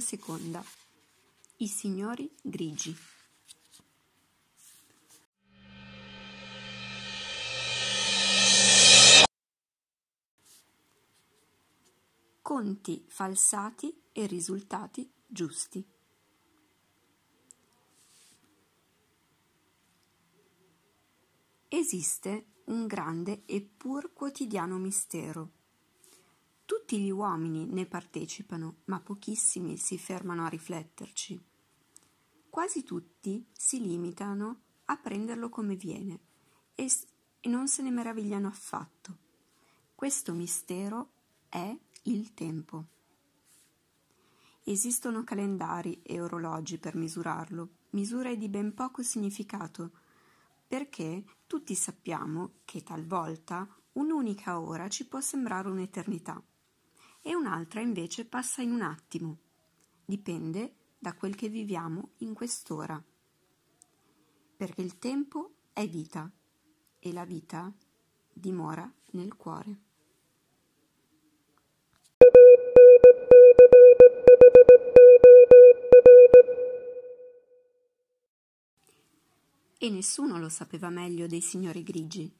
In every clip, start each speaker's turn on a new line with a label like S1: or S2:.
S1: Parte seconda. I signori grigi. Conti falsati e risultati giusti. Esiste un grande e pur quotidiano mistero. Tutti gli uomini ne partecipano, ma pochissimi si fermano a rifletterci. Quasi tutti si limitano a prenderlo come viene e, e non se ne meravigliano affatto. Questo mistero è il tempo. Esistono calendari e orologi per misurarlo, misure di ben poco significato, perché tutti sappiamo che talvolta un'unica ora ci può sembrare un'eternità e un'altra invece passa in un attimo. Dipende da quel che viviamo in quest'ora. Perché il tempo è vita e la vita dimora nel cuore. E nessuno lo sapeva meglio dei signori grigi.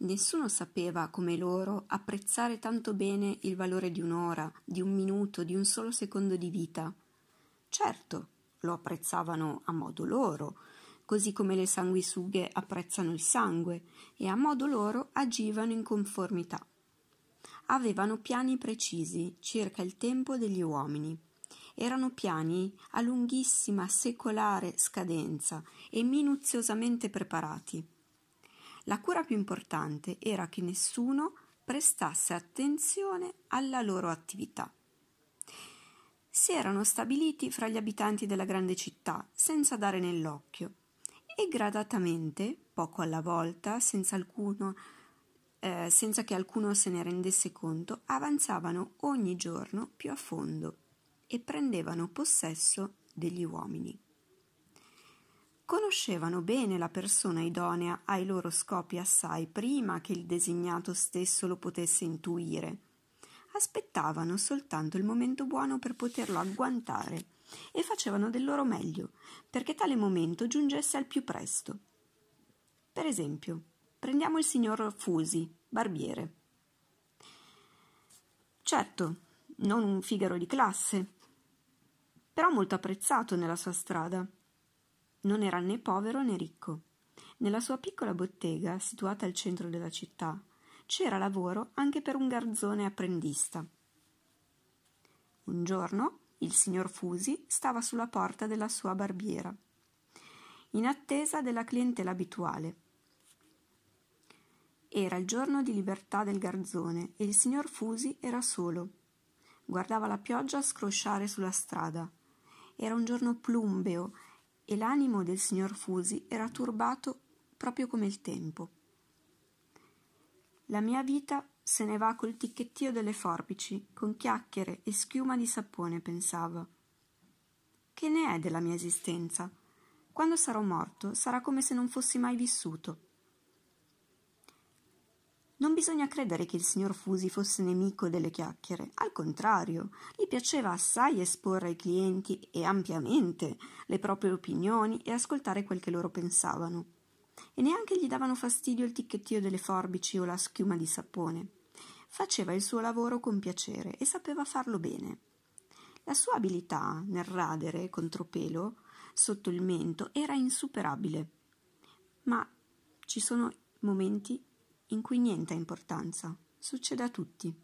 S1: Nessuno sapeva come loro apprezzare tanto bene il valore di un'ora, di un minuto, di un solo secondo di vita. Certo, lo apprezzavano a modo loro, così come le sanguisughe apprezzano il sangue, e a modo loro agivano in conformità. Avevano piani precisi circa il tempo degli uomini erano piani a lunghissima secolare scadenza e minuziosamente preparati. La cura più importante era che nessuno prestasse attenzione alla loro attività. Si erano stabiliti fra gli abitanti della grande città senza dare nell'occhio e gradatamente, poco alla volta, senza, alcuno, eh, senza che alcuno se ne rendesse conto, avanzavano ogni giorno più a fondo e prendevano possesso degli uomini. Conoscevano bene la persona idonea ai loro scopi assai prima che il designato stesso lo potesse intuire. Aspettavano soltanto il momento buono per poterlo agguantare e facevano del loro meglio perché tale momento giungesse al più presto. Per esempio, prendiamo il signor Fusi, barbiere. Certo, non un Figaro di classe, però molto apprezzato nella sua strada. Non era né povero né ricco. Nella sua piccola bottega, situata al centro della città, c'era lavoro anche per un garzone apprendista. Un giorno il signor Fusi stava sulla porta della sua barbiera, in attesa della clientela abituale. Era il giorno di libertà del garzone e il signor Fusi era solo. Guardava la pioggia scrosciare sulla strada era un giorno plumbeo e l'animo del signor Fusi era turbato proprio come il tempo. La mia vita se ne va col ticchettio delle forbici, con chiacchiere e schiuma di sapone, pensava. Che ne è della mia esistenza? Quando sarò morto sarà come se non fossi mai vissuto. Non bisogna credere che il signor Fusi fosse nemico delle chiacchiere, al contrario, gli piaceva assai esporre ai clienti e ampiamente le proprie opinioni e ascoltare quel che loro pensavano. E neanche gli davano fastidio il ticchettio delle forbici o la schiuma di sapone. Faceva il suo lavoro con piacere e sapeva farlo bene. La sua abilità nel radere contropelo sotto il mento era insuperabile. Ma ci sono momenti in cui niente ha importanza, succede a tutti.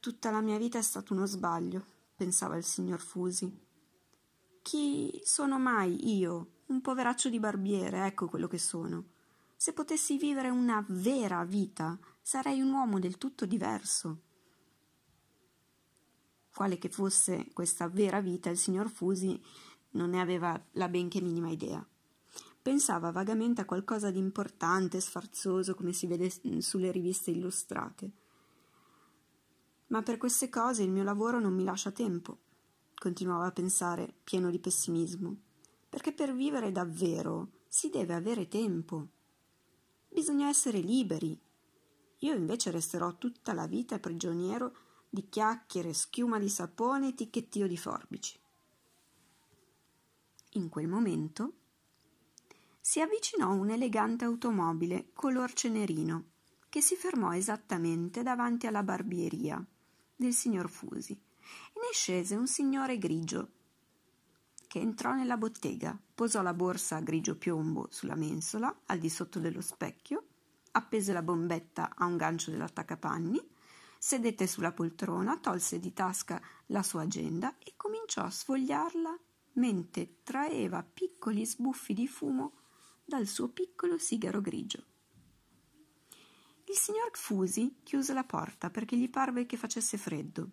S1: Tutta la mia vita è stato uno sbaglio, pensava il signor Fusi. Chi sono mai io? Un poveraccio di barbiere, ecco quello che sono. Se potessi vivere una vera vita, sarei un uomo del tutto diverso. Quale che fosse questa vera vita, il signor Fusi non ne aveva la benché minima idea. Pensava vagamente a qualcosa di importante, sfarzoso, come si vede sulle riviste illustrate. Ma per queste cose il mio lavoro non mi lascia tempo, continuava a pensare, pieno di pessimismo, perché per vivere davvero si deve avere tempo. Bisogna essere liberi. Io invece resterò tutta la vita prigioniero di chiacchiere, schiuma di sapone e ticchettio di forbici. In quel momento si avvicinò un'elegante automobile color cenerino che si fermò esattamente davanti alla barbieria del signor Fusi e ne scese un signore grigio che entrò nella bottega, posò la borsa grigio piombo sulla mensola al di sotto dello specchio, appese la bombetta a un gancio dell'attaccapanni, sedette sulla poltrona, tolse di tasca la sua agenda e cominciò a sfogliarla mentre traeva piccoli sbuffi di fumo dal suo piccolo sigaro grigio. Il signor Fusi chiuse la porta perché gli parve che facesse freddo.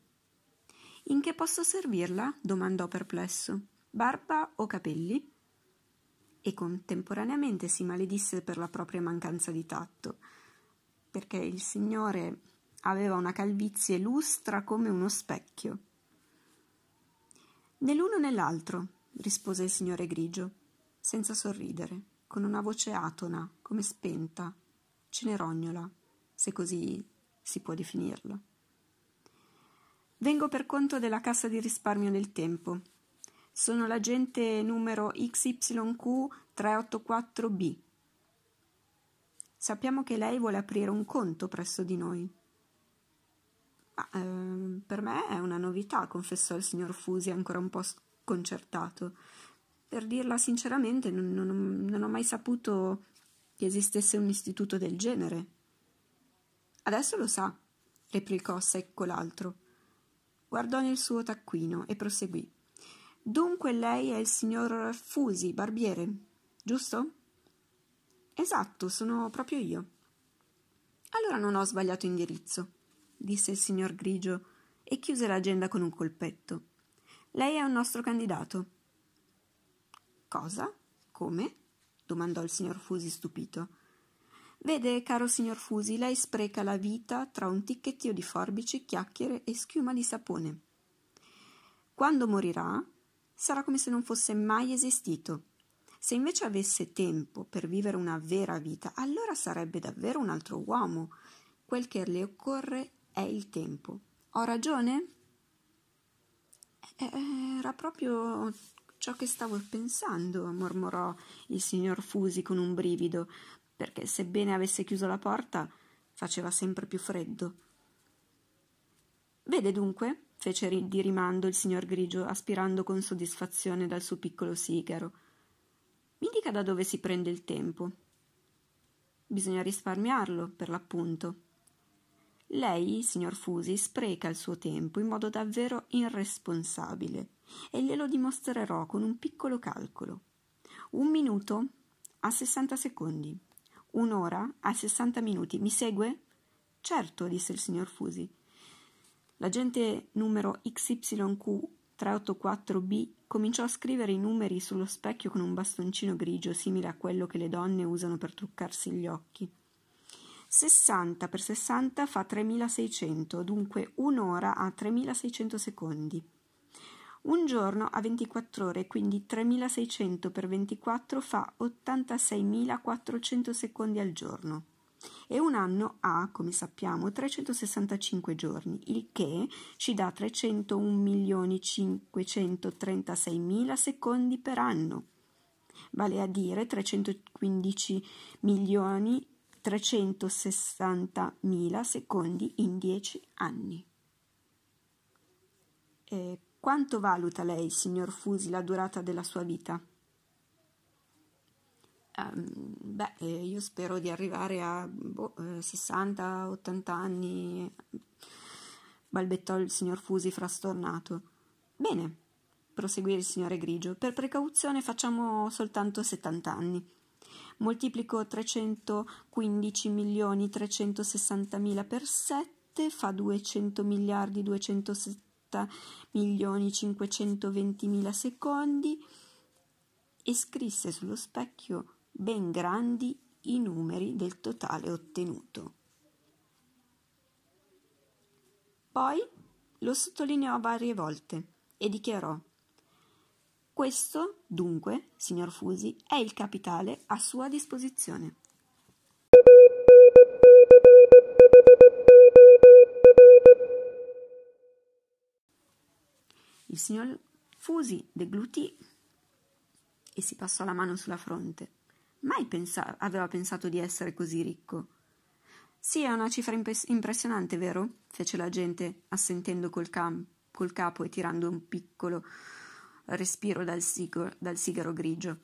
S1: In che posso servirla? domandò perplesso. Barba o capelli? E contemporaneamente si maledisse per la propria mancanza di tatto, perché il signore aveva una calvizie lustra come uno specchio. Né l'uno né l'altro, rispose il signore grigio, senza sorridere, con una voce atona, come spenta, cenerognola se così si può definirla. Vengo per conto della cassa di risparmio del tempo. Sono l'agente numero XYQ384B. Sappiamo che lei vuole aprire un conto presso di noi. Ma, eh, per me è una novità, confessò il signor Fusi, ancora un po' sconcertato. Per dirla sinceramente, non, non, non ho mai saputo che esistesse un istituto del genere. Adesso lo sa, replicò secco l'altro. Guardò nel suo taccuino e proseguì. Dunque lei è il signor Fusi, barbiere, giusto? Esatto, sono proprio io. Allora non ho sbagliato indirizzo, disse il signor Grigio e chiuse l'agenda con un colpetto. Lei è un nostro candidato. Cosa? Come? domandò il signor Fusi stupito. Vede, caro signor Fusi, lei spreca la vita tra un ticchettio di forbici, chiacchiere e schiuma di sapone. Quando morirà, sarà come se non fosse mai esistito. Se invece avesse tempo per vivere una vera vita, allora sarebbe davvero un altro uomo. Quel che le occorre è il tempo. Ho ragione? Era proprio ciò che stavo pensando, mormorò il signor Fusi con un brivido, perché sebbene avesse chiuso la porta faceva sempre più freddo. Vede dunque, fece di rimando il signor Grigio, aspirando con soddisfazione dal suo piccolo sigaro. Mi dica da dove si prende il tempo. Bisogna risparmiarlo, per l'appunto. Lei, signor Fusi, spreca il suo tempo in modo davvero irresponsabile e glielo dimostrerò con un piccolo calcolo. Un minuto a sessanta secondi. Un'ora a sessanta minuti. Mi segue? Certo, disse il signor Fusi. L'agente numero XYQ384B cominciò a scrivere i numeri sullo specchio con un bastoncino grigio simile a quello che le donne usano per truccarsi gli occhi. 60 per 60 fa 3600, dunque un'ora a 3600 secondi. Un giorno ha 24 ore, quindi 3600 per 24 fa 86.400 secondi al giorno. E un anno ha, come sappiamo, 365 giorni, il che ci dà 301.536.000 secondi per anno, vale a dire 315 milioni 360.000 secondi in 10 anni. E quanto valuta lei, signor Fusi, la durata della sua vita? Um, beh, eh, io spero di arrivare a boh, eh, 60-80 anni, balbettò il signor Fusi frastornato. Bene, proseguì il signore Grigio, per precauzione facciamo soltanto 70 anni. Moltiplico 315 milioni 360 mila per 7 fa 200 miliardi 260 milioni 520 mila secondi e scrisse sullo specchio ben grandi i numeri del totale ottenuto. Poi lo sottolineò varie volte e dichiarò questo, dunque, signor Fusi, è il capitale a sua disposizione. Il signor Fusi deglutì e si passò la mano sulla fronte. Mai pensa- aveva pensato di essere così ricco. Sì, è una cifra imp- impressionante, vero? fece la gente, assentendo col, cam- col capo e tirando un piccolo respiro dal, sigo- dal sigaro grigio.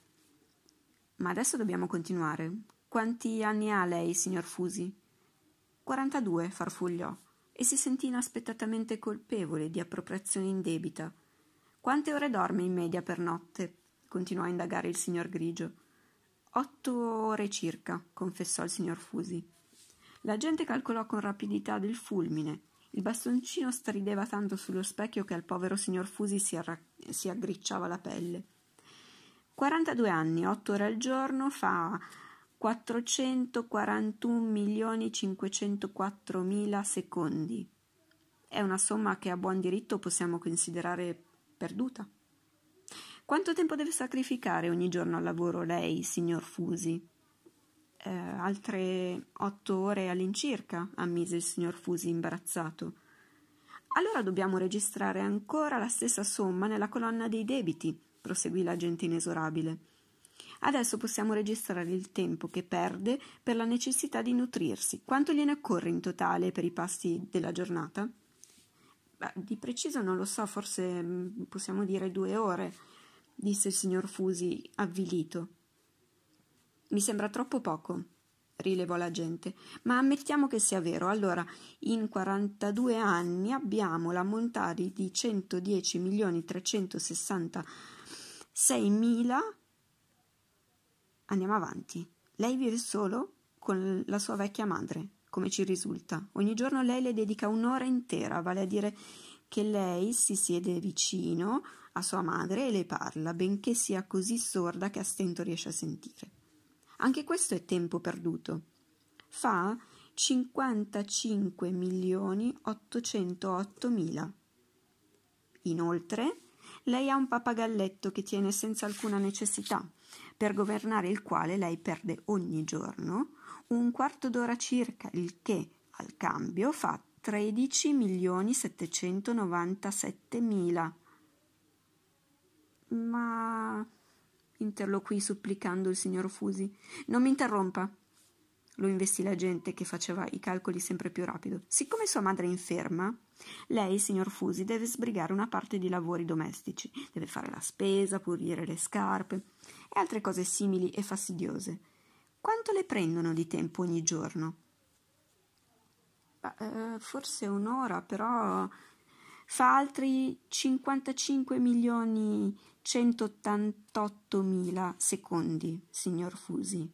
S1: Ma adesso dobbiamo continuare. Quanti anni ha lei, signor Fusi? Quarantadue, farfugliò, e si sentì inaspettatamente colpevole di appropriazione indebita. Quante ore dorme in media per notte? continuò a indagare il signor Grigio. Otto ore circa, confessò il signor Fusi. La gente calcolò con rapidità del fulmine. Il bastoncino strideva tanto sullo specchio che al povero signor Fusi si, arra- si aggricciava la pelle. 42 anni, 8 ore al giorno, fa 441 milioni 504 mila secondi. È una somma che a buon diritto possiamo considerare perduta. Quanto tempo deve sacrificare ogni giorno al lavoro lei, signor Fusi? Eh, altre otto ore all'incirca, ammise il signor Fusi imbarazzato. Allora dobbiamo registrare ancora la stessa somma nella colonna dei debiti, proseguì l'agente inesorabile. Adesso possiamo registrare il tempo che perde per la necessità di nutrirsi. Quanto gliene occorre in totale per i pasti della giornata? Beh, di preciso non lo so, forse mm, possiamo dire due ore, disse il signor Fusi avvilito. Mi sembra troppo poco, rilevò l'agente, ma ammettiamo che sia vero. Allora, in 42 anni abbiamo l'ammontare di 110 milioni 366 mila. Andiamo avanti. Lei vive solo con la sua vecchia madre, come ci risulta. Ogni giorno lei le dedica un'ora intera, vale a dire che lei si siede vicino a sua madre e le parla, benché sia così sorda che a stento riesce a sentire. Anche questo è tempo perduto. Fa 55 milioni 808 mila. Inoltre, lei ha un papagalletto che tiene senza alcuna necessità, per governare il quale lei perde ogni giorno un quarto d'ora circa, il che, al cambio, fa 13 milioni 797 mila. Ma interloquì supplicando il signor Fusi. Non mi interrompa. Lo investì la gente che faceva i calcoli sempre più rapido. Siccome sua madre è inferma, lei, signor Fusi, deve sbrigare una parte di lavori domestici, deve fare la spesa, pulire le scarpe e altre cose simili e fastidiose. Quanto le prendono di tempo ogni giorno? Eh, forse un'ora, però fa altri 55 milioni 188 mila secondi, signor Fusi.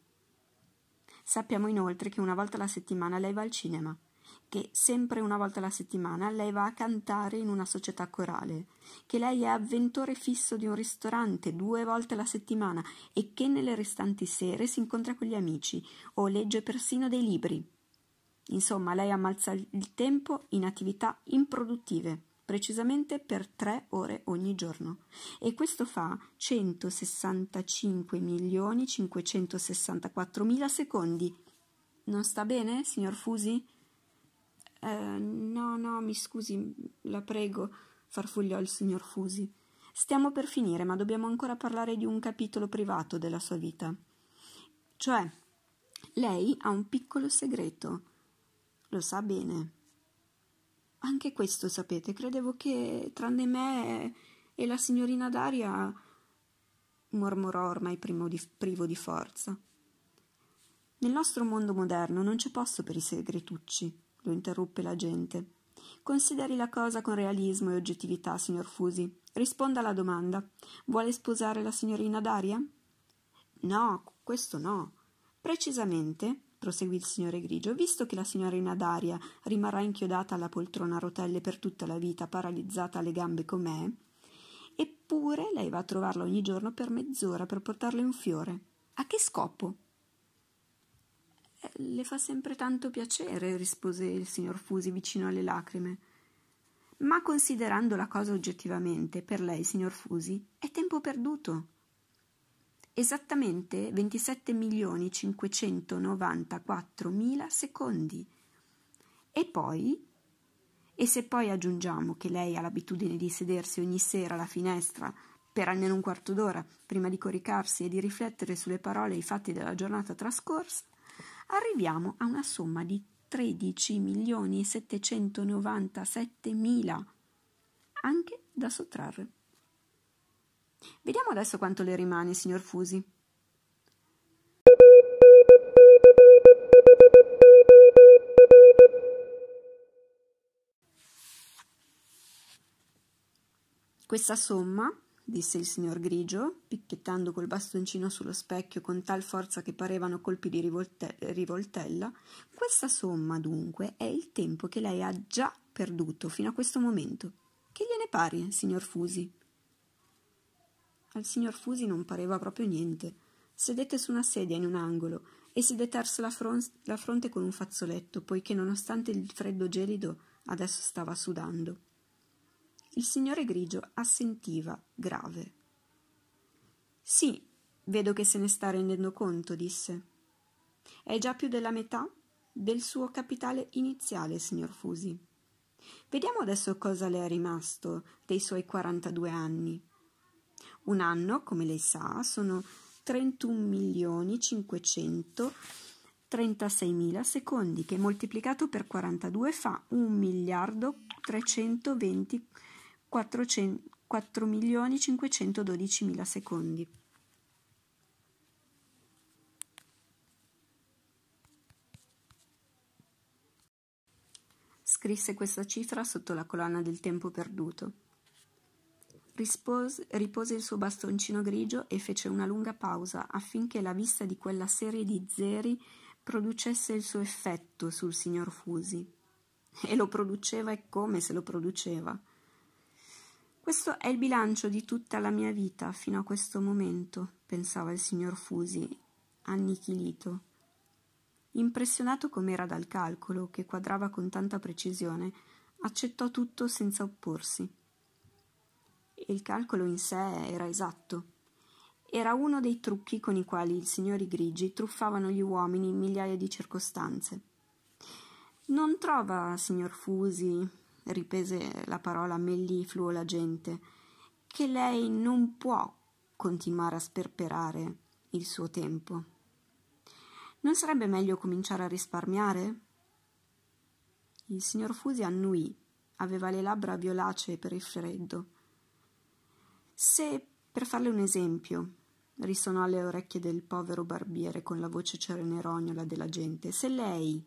S1: Sappiamo inoltre che una volta alla settimana lei va al cinema, che sempre una volta alla settimana lei va a cantare in una società corale, che lei è avventore fisso di un ristorante due volte alla settimana e che nelle restanti sere si incontra con gli amici o legge persino dei libri. Insomma, lei ammazza il tempo in attività improduttive precisamente per tre ore ogni giorno e questo fa 165 milioni 564 mila secondi. Non sta bene, signor Fusi? Eh, no, no, mi scusi, la prego, farfugliò il signor Fusi. Stiamo per finire, ma dobbiamo ancora parlare di un capitolo privato della sua vita. Cioè, lei ha un piccolo segreto. Lo sa bene. Anche questo sapete, credevo che tranne me e la signorina Daria mormorò ormai di, privo di forza. Nel nostro mondo moderno non c'è posto per i segretucci, lo interruppe la gente. Consideri la cosa con realismo e oggettività, signor Fusi. Risponda alla domanda. Vuole sposare la signorina Daria? No, questo no. Precisamente proseguì il signore Grigio, visto che la signorina Daria rimarrà inchiodata alla poltrona a rotelle per tutta la vita, paralizzata alle gambe com'è, eppure lei va a trovarla ogni giorno per mezz'ora per portarle un fiore. A che scopo? Eh, le fa sempre tanto piacere, rispose il signor Fusi vicino alle lacrime. Ma considerando la cosa oggettivamente, per lei, signor Fusi, è tempo perduto esattamente 27 milioni 594 mila secondi. E poi E se poi aggiungiamo che lei ha l'abitudine di sedersi ogni sera alla finestra per almeno un quarto d'ora prima di coricarsi e di riflettere sulle parole e i fatti della giornata trascorsa, arriviamo a una somma di 13 milioni e 797 mila, anche da sottrarre. Vediamo adesso quanto le rimane, signor Fusi. Questa somma, disse il signor Grigio, picchiettando col bastoncino sullo specchio con tal forza che parevano colpi di rivolte- rivoltella, questa somma dunque è il tempo che lei ha già perduto fino a questo momento. Che gliene pare, signor Fusi? Al signor Fusi non pareva proprio niente. Sedette su una sedia in un angolo e si deterse la, fron- la fronte con un fazzoletto, poiché nonostante il freddo gelido adesso stava sudando. Il signore grigio assentiva, grave. Sì, vedo che se ne sta rendendo conto, disse. È già più della metà del suo capitale iniziale, signor Fusi. Vediamo adesso cosa le è rimasto dei suoi 42 anni. Un anno, come lei sa, sono 31 milioni 536 mila secondi, che moltiplicato per 42 fa 1 miliardo 320 4 milioni 512 mila secondi. Scrisse questa cifra sotto la colonna del tempo perduto. Rispose, ripose il suo bastoncino grigio e fece una lunga pausa affinché la vista di quella serie di zeri producesse il suo effetto sul signor Fusi. E lo produceva e come se lo produceva. Questo è il bilancio di tutta la mia vita fino a questo momento, pensava il signor Fusi, annichilito. Impressionato com'era dal calcolo, che quadrava con tanta precisione, accettò tutto senza opporsi. Il calcolo in sé era esatto. Era uno dei trucchi con i quali i signori grigi truffavano gli uomini in migliaia di circostanze. Non trova, signor Fusi, ripese la parola mellifluo la gente, che lei non può continuare a sperperare il suo tempo. Non sarebbe meglio cominciare a risparmiare? Il signor Fusi annuì, aveva le labbra violacee per il freddo. Se, per farle un esempio, risonò alle orecchie del povero barbiere con la voce cenerognola della gente, se lei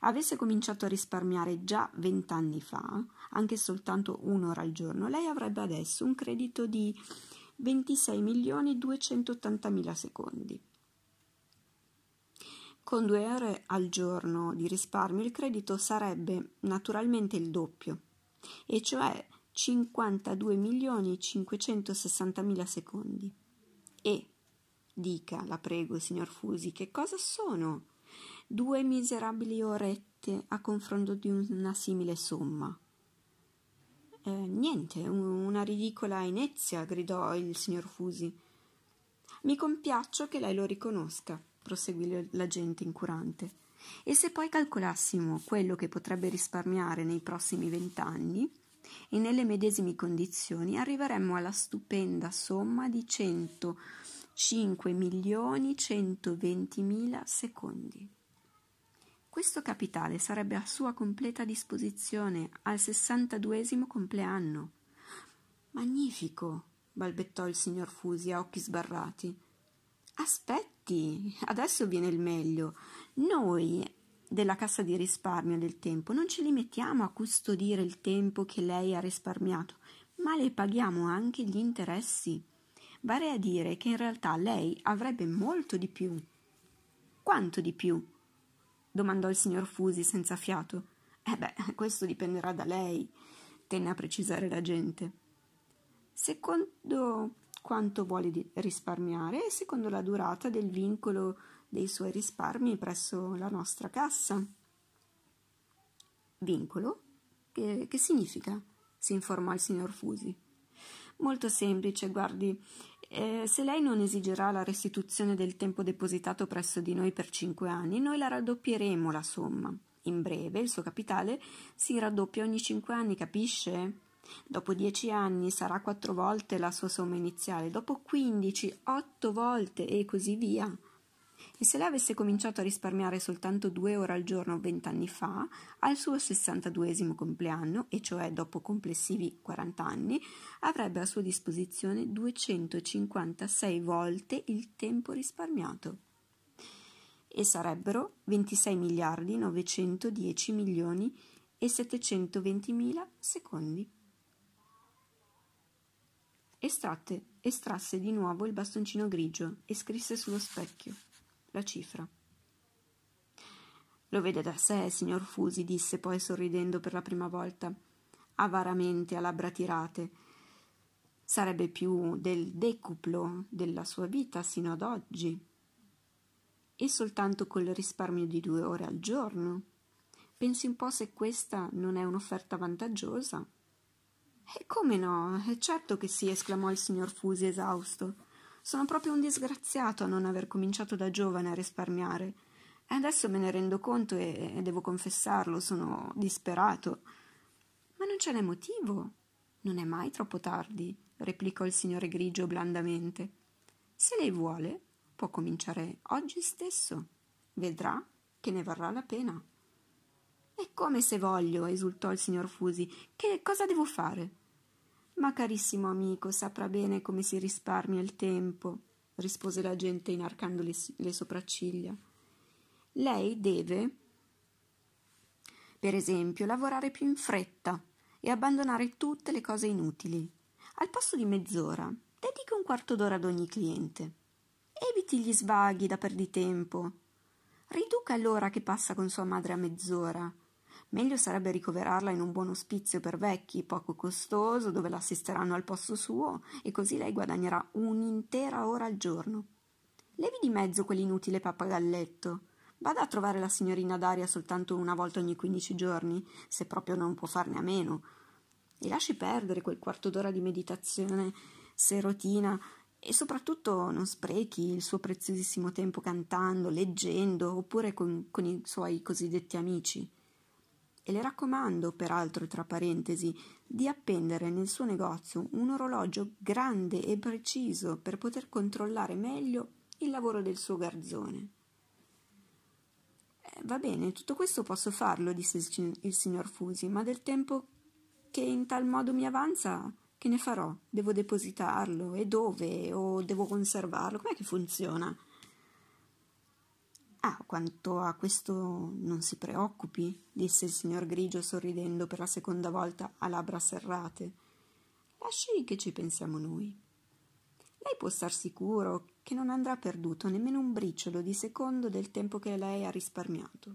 S1: avesse cominciato a risparmiare già vent'anni fa, anche soltanto un'ora al giorno, lei avrebbe adesso un credito di 26 milioni 280 mila secondi. Con due ore al giorno di risparmio il credito sarebbe naturalmente il doppio, e cioè 52 milioni 560 mila secondi. E, dica, la prego, signor Fusi, che cosa sono due miserabili orette a confronto di una simile somma. Eh, niente, una ridicola inezia, gridò il signor Fusi. Mi compiaccio che lei lo riconosca, proseguì l'agente incurante. E se poi calcolassimo quello che potrebbe risparmiare nei prossimi vent'anni, e nelle medesime condizioni arriveremmo alla stupenda somma di 105 milioni 120 mila secondi. Questo capitale sarebbe a sua completa disposizione al sessantaduesimo compleanno. Magnifico, balbettò il signor Fusi a occhi sbarrati. Aspetti, adesso viene il meglio. Noi della cassa di risparmio del tempo non ci limitiamo a custodire il tempo che lei ha risparmiato, ma le paghiamo anche gli interessi. Vale a dire che in realtà lei avrebbe molto di più. Quanto di più? domandò il signor Fusi senza fiato. Eh beh, questo dipenderà da lei, tenne a precisare l'agente. Secondo quanto vuole risparmiare e secondo la durata del vincolo dei suoi risparmi presso la nostra cassa. Vincolo? Che, che significa? si informò il signor Fusi. Molto semplice, guardi, eh, se lei non esigerà la restituzione del tempo depositato presso di noi per cinque anni, noi la raddoppieremo la somma. In breve, il suo capitale si raddoppia ogni cinque anni, capisce? Dopo dieci anni sarà quattro volte la sua somma iniziale, dopo quindici, otto volte e così via. E se lei avesse cominciato a risparmiare soltanto due ore al giorno vent'anni fa, al suo sessantaduesimo compleanno, e cioè dopo complessivi quarant'anni, avrebbe a sua disposizione 256 volte il tempo risparmiato. E sarebbero 26 miliardi 910 milioni e 720 mila secondi. Estratte, estrasse di nuovo il bastoncino grigio e scrisse sullo specchio la cifra. Lo vede da sé, signor Fusi, disse poi sorridendo per la prima volta, avaramente a labbra tirate. Sarebbe più del decuplo della sua vita sino ad oggi. E soltanto col risparmio di due ore al giorno. Pensi un po' se questa non è un'offerta vantaggiosa. E come no? Certo che sì, esclamò il signor Fusi esausto. Sono proprio un disgraziato a non aver cominciato da giovane a risparmiare. E adesso me ne rendo conto e, e devo confessarlo, sono disperato. Ma non ce n'è motivo. Non è mai troppo tardi, replicò il signore Grigio blandamente. Se lei vuole, può cominciare oggi stesso. Vedrà che ne varrà la pena. E come se voglio, esultò il signor Fusi. Che cosa devo fare? Ma carissimo amico, saprà bene come si risparmia il tempo, rispose l'agente inarcando le, le sopracciglia. Lei deve, per esempio, lavorare più in fretta e abbandonare tutte le cose inutili. Al posto di mezz'ora, dedichi un quarto d'ora ad ogni cliente. Eviti gli svaghi da perditempo. Riduca l'ora che passa con sua madre a mezz'ora Meglio sarebbe ricoverarla in un buon ospizio per vecchi, poco costoso, dove l'assisteranno al posto suo, e così lei guadagnerà un'intera ora al giorno. Levi di mezzo quell'inutile pappagalletto. Vada a trovare la signorina Daria soltanto una volta ogni quindici giorni, se proprio non può farne a meno. E lasci perdere quel quarto d'ora di meditazione serotina e soprattutto non sprechi il suo preziosissimo tempo cantando, leggendo oppure con, con i suoi cosiddetti amici e le raccomando, peraltro tra parentesi, di appendere nel suo negozio un orologio grande e preciso per poter controllare meglio il lavoro del suo garzone. Eh, va bene, tutto questo posso farlo, disse il signor Fusi, ma del tempo che in tal modo mi avanza, che ne farò? Devo depositarlo? E dove? O devo conservarlo? Com'è che funziona? Ah, quanto a questo non si preoccupi, disse il signor Grigio sorridendo per la seconda volta a labbra serrate. Lasci che ci pensiamo noi. Lei può star sicuro che non andrà perduto nemmeno un briciolo di secondo del tempo che lei ha risparmiato.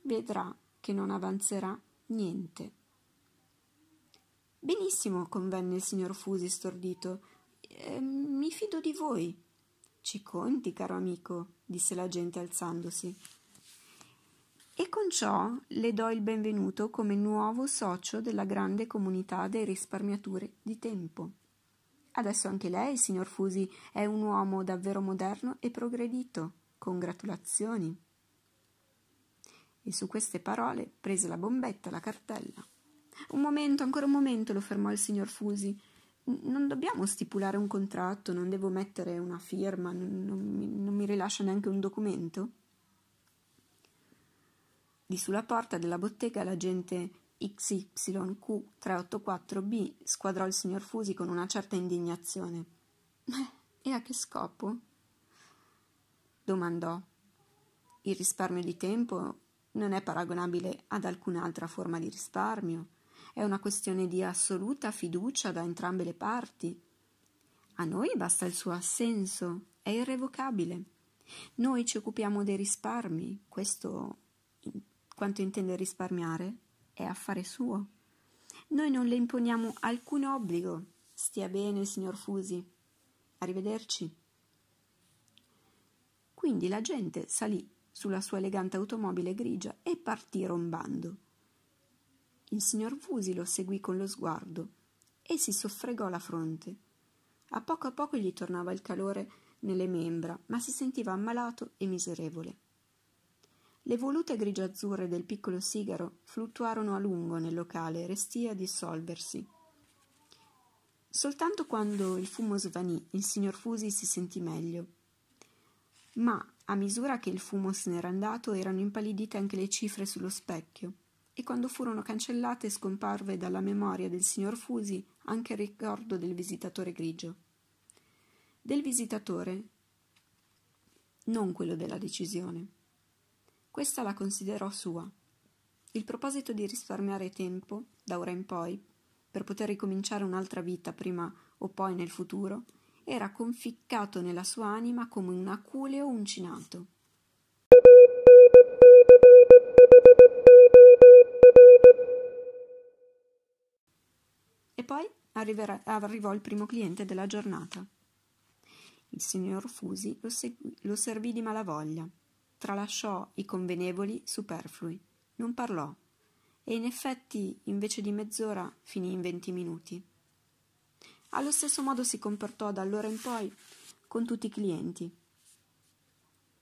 S1: Vedrà che non avanzerà niente. Benissimo, convenne il signor Fusi stordito. Eh, mi fido di voi. Ci conti, caro amico, disse la gente alzandosi. E con ciò le do il benvenuto come nuovo socio della grande comunità dei risparmiatori di tempo. Adesso anche lei, signor Fusi, è un uomo davvero moderno e progredito. Congratulazioni. E su queste parole prese la bombetta, la cartella. Un momento, ancora un momento, lo fermò il signor Fusi non dobbiamo stipulare un contratto, non devo mettere una firma, non, non, mi, non mi rilascia neanche un documento? Di sulla porta della bottega l'agente XYQ384B squadrò il signor Fusi con una certa indignazione. E a che scopo? domandò. Il risparmio di tempo non è paragonabile ad alcun'altra forma di risparmio è una questione di assoluta fiducia da entrambe le parti. A noi basta il suo assenso, è irrevocabile. Noi ci occupiamo dei risparmi, questo quanto intende risparmiare è affare suo. Noi non le imponiamo alcun obbligo. Stia bene, signor Fusi. Arrivederci. Quindi la gente salì sulla sua elegante automobile grigia e partì rombando. Il signor Fusi lo seguì con lo sguardo e si soffregò la fronte. A poco a poco gli tornava il calore nelle membra, ma si sentiva ammalato e miserevole. Le volute grigio-azzurre del piccolo sigaro fluttuarono a lungo nel locale, restii a dissolversi. Soltanto quando il fumo svanì, il signor Fusi si sentì meglio. Ma a misura che il fumo se n'era andato, erano impallidite anche le cifre sullo specchio, e quando furono cancellate scomparve dalla memoria del signor Fusi anche il ricordo del visitatore grigio. Del visitatore, non quello della decisione. Questa la considerò sua. Il proposito di risparmiare tempo, da ora in poi, per poter ricominciare un'altra vita prima o poi nel futuro, era conficcato nella sua anima come un aculeo uncinato. E poi arriverà, arrivò il primo cliente della giornata. Il signor Fusi lo, segui, lo servì di malavoglia tralasciò i convenevoli superflui, non parlò, e in effetti invece di mezz'ora finì in venti minuti. Allo stesso modo si comportò da allora in poi con tutti i clienti.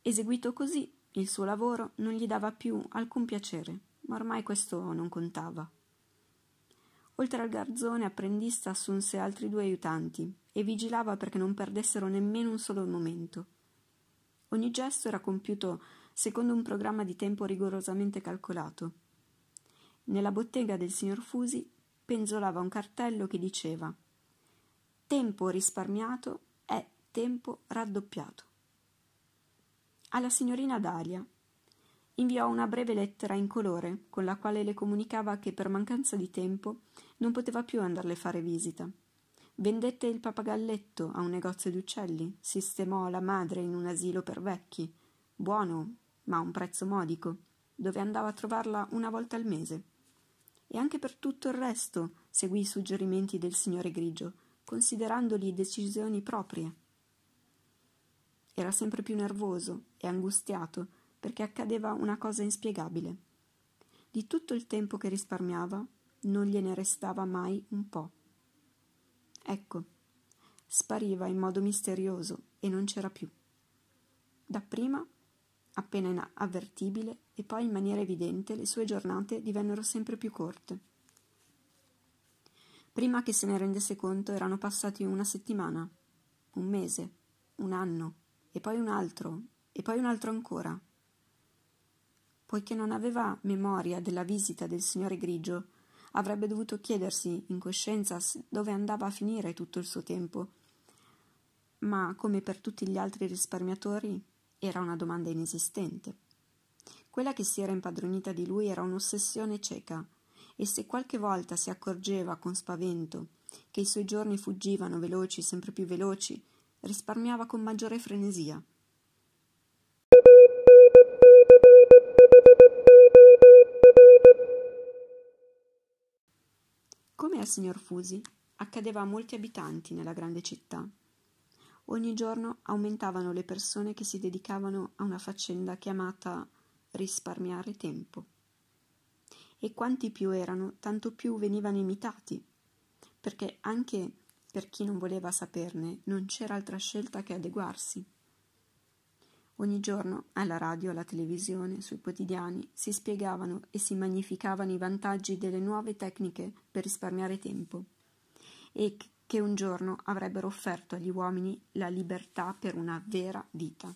S1: Eseguito così, il suo lavoro non gli dava più alcun piacere, ma ormai questo non contava. Oltre al garzone apprendista assunse altri due aiutanti e vigilava perché non perdessero nemmeno un solo momento. Ogni gesto era compiuto secondo un programma di tempo rigorosamente calcolato. Nella bottega del signor Fusi penzolava un cartello che diceva Tempo risparmiato è tempo raddoppiato. Alla signorina Dalia inviò una breve lettera in colore con la quale le comunicava che per mancanza di tempo non poteva più andarle a fare visita Vendette il papagalletto a un negozio di uccelli, sistemò la madre in un asilo per vecchi, buono, ma a un prezzo modico, dove andava a trovarla una volta al mese. E anche per tutto il resto seguì i suggerimenti del signore Grigio, considerandoli decisioni proprie. Era sempre più nervoso e angustiato perché accadeva una cosa inspiegabile. Di tutto il tempo che risparmiava, non gliene restava mai un po'. Ecco, spariva in modo misterioso e non c'era più. Dapprima, appena avvertibile, e poi in maniera evidente, le sue giornate divennero sempre più corte. Prima che se ne rendesse conto erano passati una settimana, un mese, un anno, e poi un altro, e poi un altro ancora. Poiché non aveva memoria della visita del signore Grigio, avrebbe dovuto chiedersi in coscienza dove andava a finire tutto il suo tempo. Ma, come per tutti gli altri risparmiatori, era una domanda inesistente. Quella che si era impadronita di lui era un'ossessione cieca, e se qualche volta si accorgeva con spavento che i suoi giorni fuggivano veloci, sempre più veloci, risparmiava con maggiore frenesia. Come al signor Fusi, accadeva a molti abitanti nella grande città. Ogni giorno aumentavano le persone che si dedicavano a una faccenda chiamata risparmiare tempo. E quanti più erano, tanto più venivano imitati, perché anche per chi non voleva saperne non c'era altra scelta che adeguarsi. Ogni giorno, alla radio, alla televisione, sui quotidiani, si spiegavano e si magnificavano i vantaggi delle nuove tecniche per risparmiare tempo e che un giorno avrebbero offerto agli uomini la libertà per una vera vita.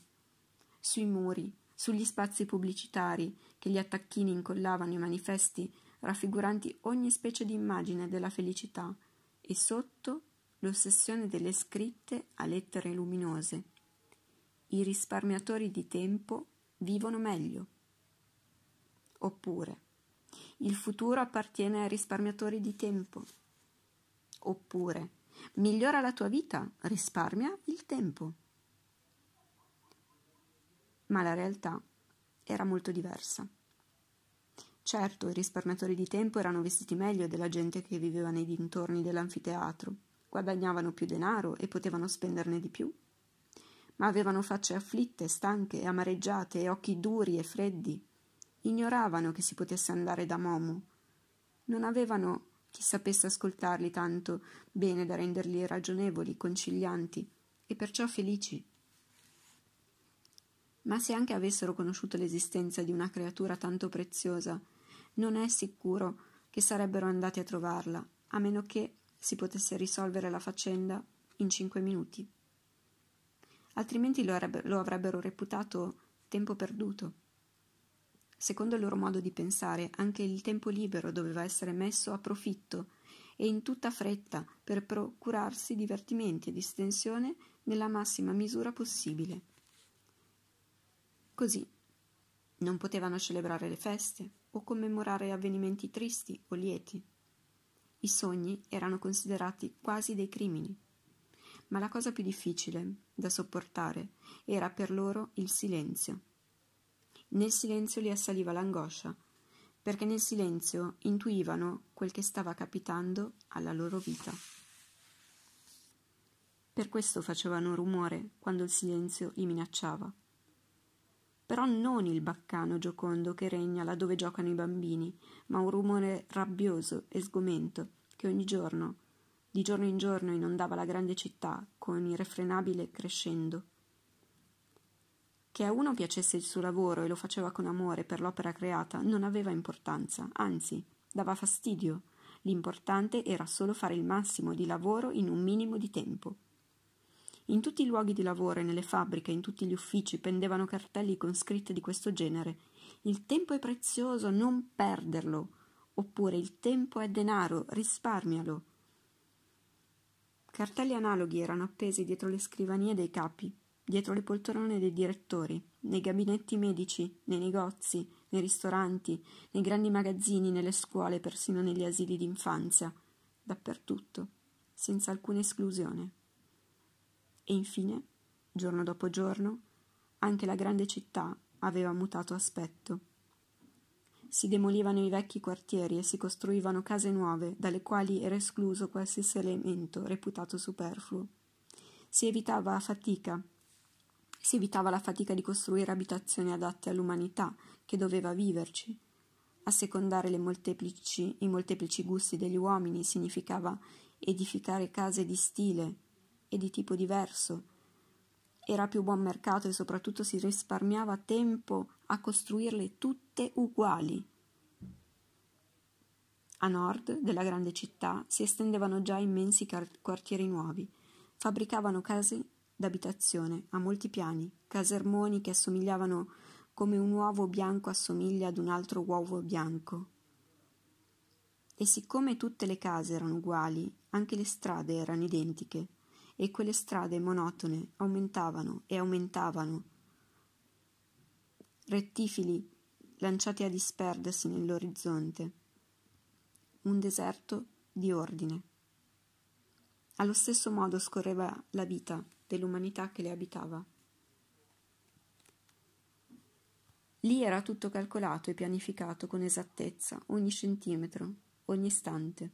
S1: Sui muri, sugli spazi pubblicitari che gli attacchini incollavano i manifesti raffiguranti ogni specie di immagine della felicità e sotto l'ossessione delle scritte a lettere luminose i risparmiatori di tempo vivono meglio. Oppure il futuro appartiene ai risparmiatori di tempo. Oppure migliora la tua vita, risparmia il tempo. Ma la realtà era molto diversa. Certo, i risparmiatori di tempo erano vestiti meglio della gente che viveva nei dintorni dell'anfiteatro, guadagnavano più denaro e potevano spenderne di più ma avevano facce afflitte, stanche, amareggiate e occhi duri e freddi. Ignoravano che si potesse andare da Momo. Non avevano chi sapesse ascoltarli tanto bene da renderli ragionevoli, concilianti e perciò felici. Ma se anche avessero conosciuto l'esistenza di una creatura tanto preziosa, non è sicuro che sarebbero andati a trovarla, a meno che si potesse risolvere la faccenda in cinque minuti. Altrimenti lo, lo avrebbero reputato tempo perduto. Secondo il loro modo di pensare, anche il tempo libero doveva essere messo a profitto e in tutta fretta per procurarsi divertimenti e distensione nella massima misura possibile. Così non potevano celebrare le feste o commemorare avvenimenti tristi o lieti. I sogni erano considerati quasi dei crimini. Ma la cosa più difficile da sopportare era per loro il silenzio. Nel silenzio li assaliva l'angoscia, perché nel silenzio intuivano quel che stava capitando alla loro vita. Per questo facevano rumore quando il silenzio li minacciava. Però non il baccano giocondo che regna laddove giocano i bambini, ma un rumore rabbioso e sgomento che ogni giorno, di giorno in giorno, inondava la grande città con irrefrenabile crescendo che a uno piacesse il suo lavoro e lo faceva con amore per l'opera creata non aveva importanza, anzi, dava fastidio. L'importante era solo fare il massimo di lavoro in un minimo di tempo. In tutti i luoghi di lavoro e nelle fabbriche, in tutti gli uffici, pendevano cartelli con scritte di questo genere. Il tempo è prezioso, non perderlo. Oppure il tempo è denaro, risparmialo. Cartelli analoghi erano appesi dietro le scrivanie dei capi, dietro le poltrone dei direttori, nei gabinetti medici, nei negozi, nei ristoranti, nei grandi magazzini, nelle scuole, persino negli asili d'infanzia, dappertutto, senza alcuna esclusione. E infine, giorno dopo giorno, anche la grande città aveva mutato aspetto. Si demolivano i vecchi quartieri e si costruivano case nuove, dalle quali era escluso qualsiasi elemento reputato superfluo. Si evitava fatica si evitava la fatica di costruire abitazioni adatte all'umanità che doveva viverci. Assecondare molteplici, i molteplici gusti degli uomini significava edificare case di stile e di tipo diverso. Era più buon mercato e soprattutto si risparmiava tempo a costruirle tutte uguali. A nord della grande città si estendevano già immensi quartieri nuovi, fabbricavano case d'abitazione a molti piani, casermoni che assomigliavano come un uovo bianco assomiglia ad un altro uovo bianco. E siccome tutte le case erano uguali, anche le strade erano identiche, e quelle strade monotone aumentavano e aumentavano, rettifili lanciati a disperdersi nell'orizzonte. Un deserto di ordine. Allo stesso modo scorreva la vita dell'umanità che le abitava. Lì era tutto calcolato e pianificato con esattezza, ogni centimetro, ogni istante.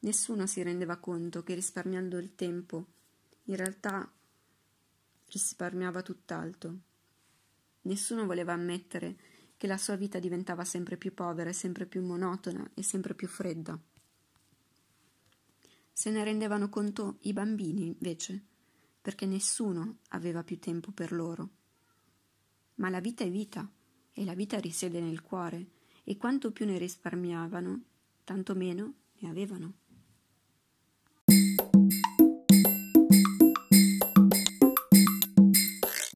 S1: Nessuno si rendeva conto che risparmiando il tempo, in realtà risparmiava tutt'altro. Nessuno voleva ammettere che la sua vita diventava sempre più povera, sempre più monotona e sempre più fredda. Se ne rendevano conto i bambini, invece, perché nessuno aveva più tempo per loro. Ma la vita è vita, e la vita risiede nel cuore, e quanto più ne risparmiavano, tanto meno ne avevano.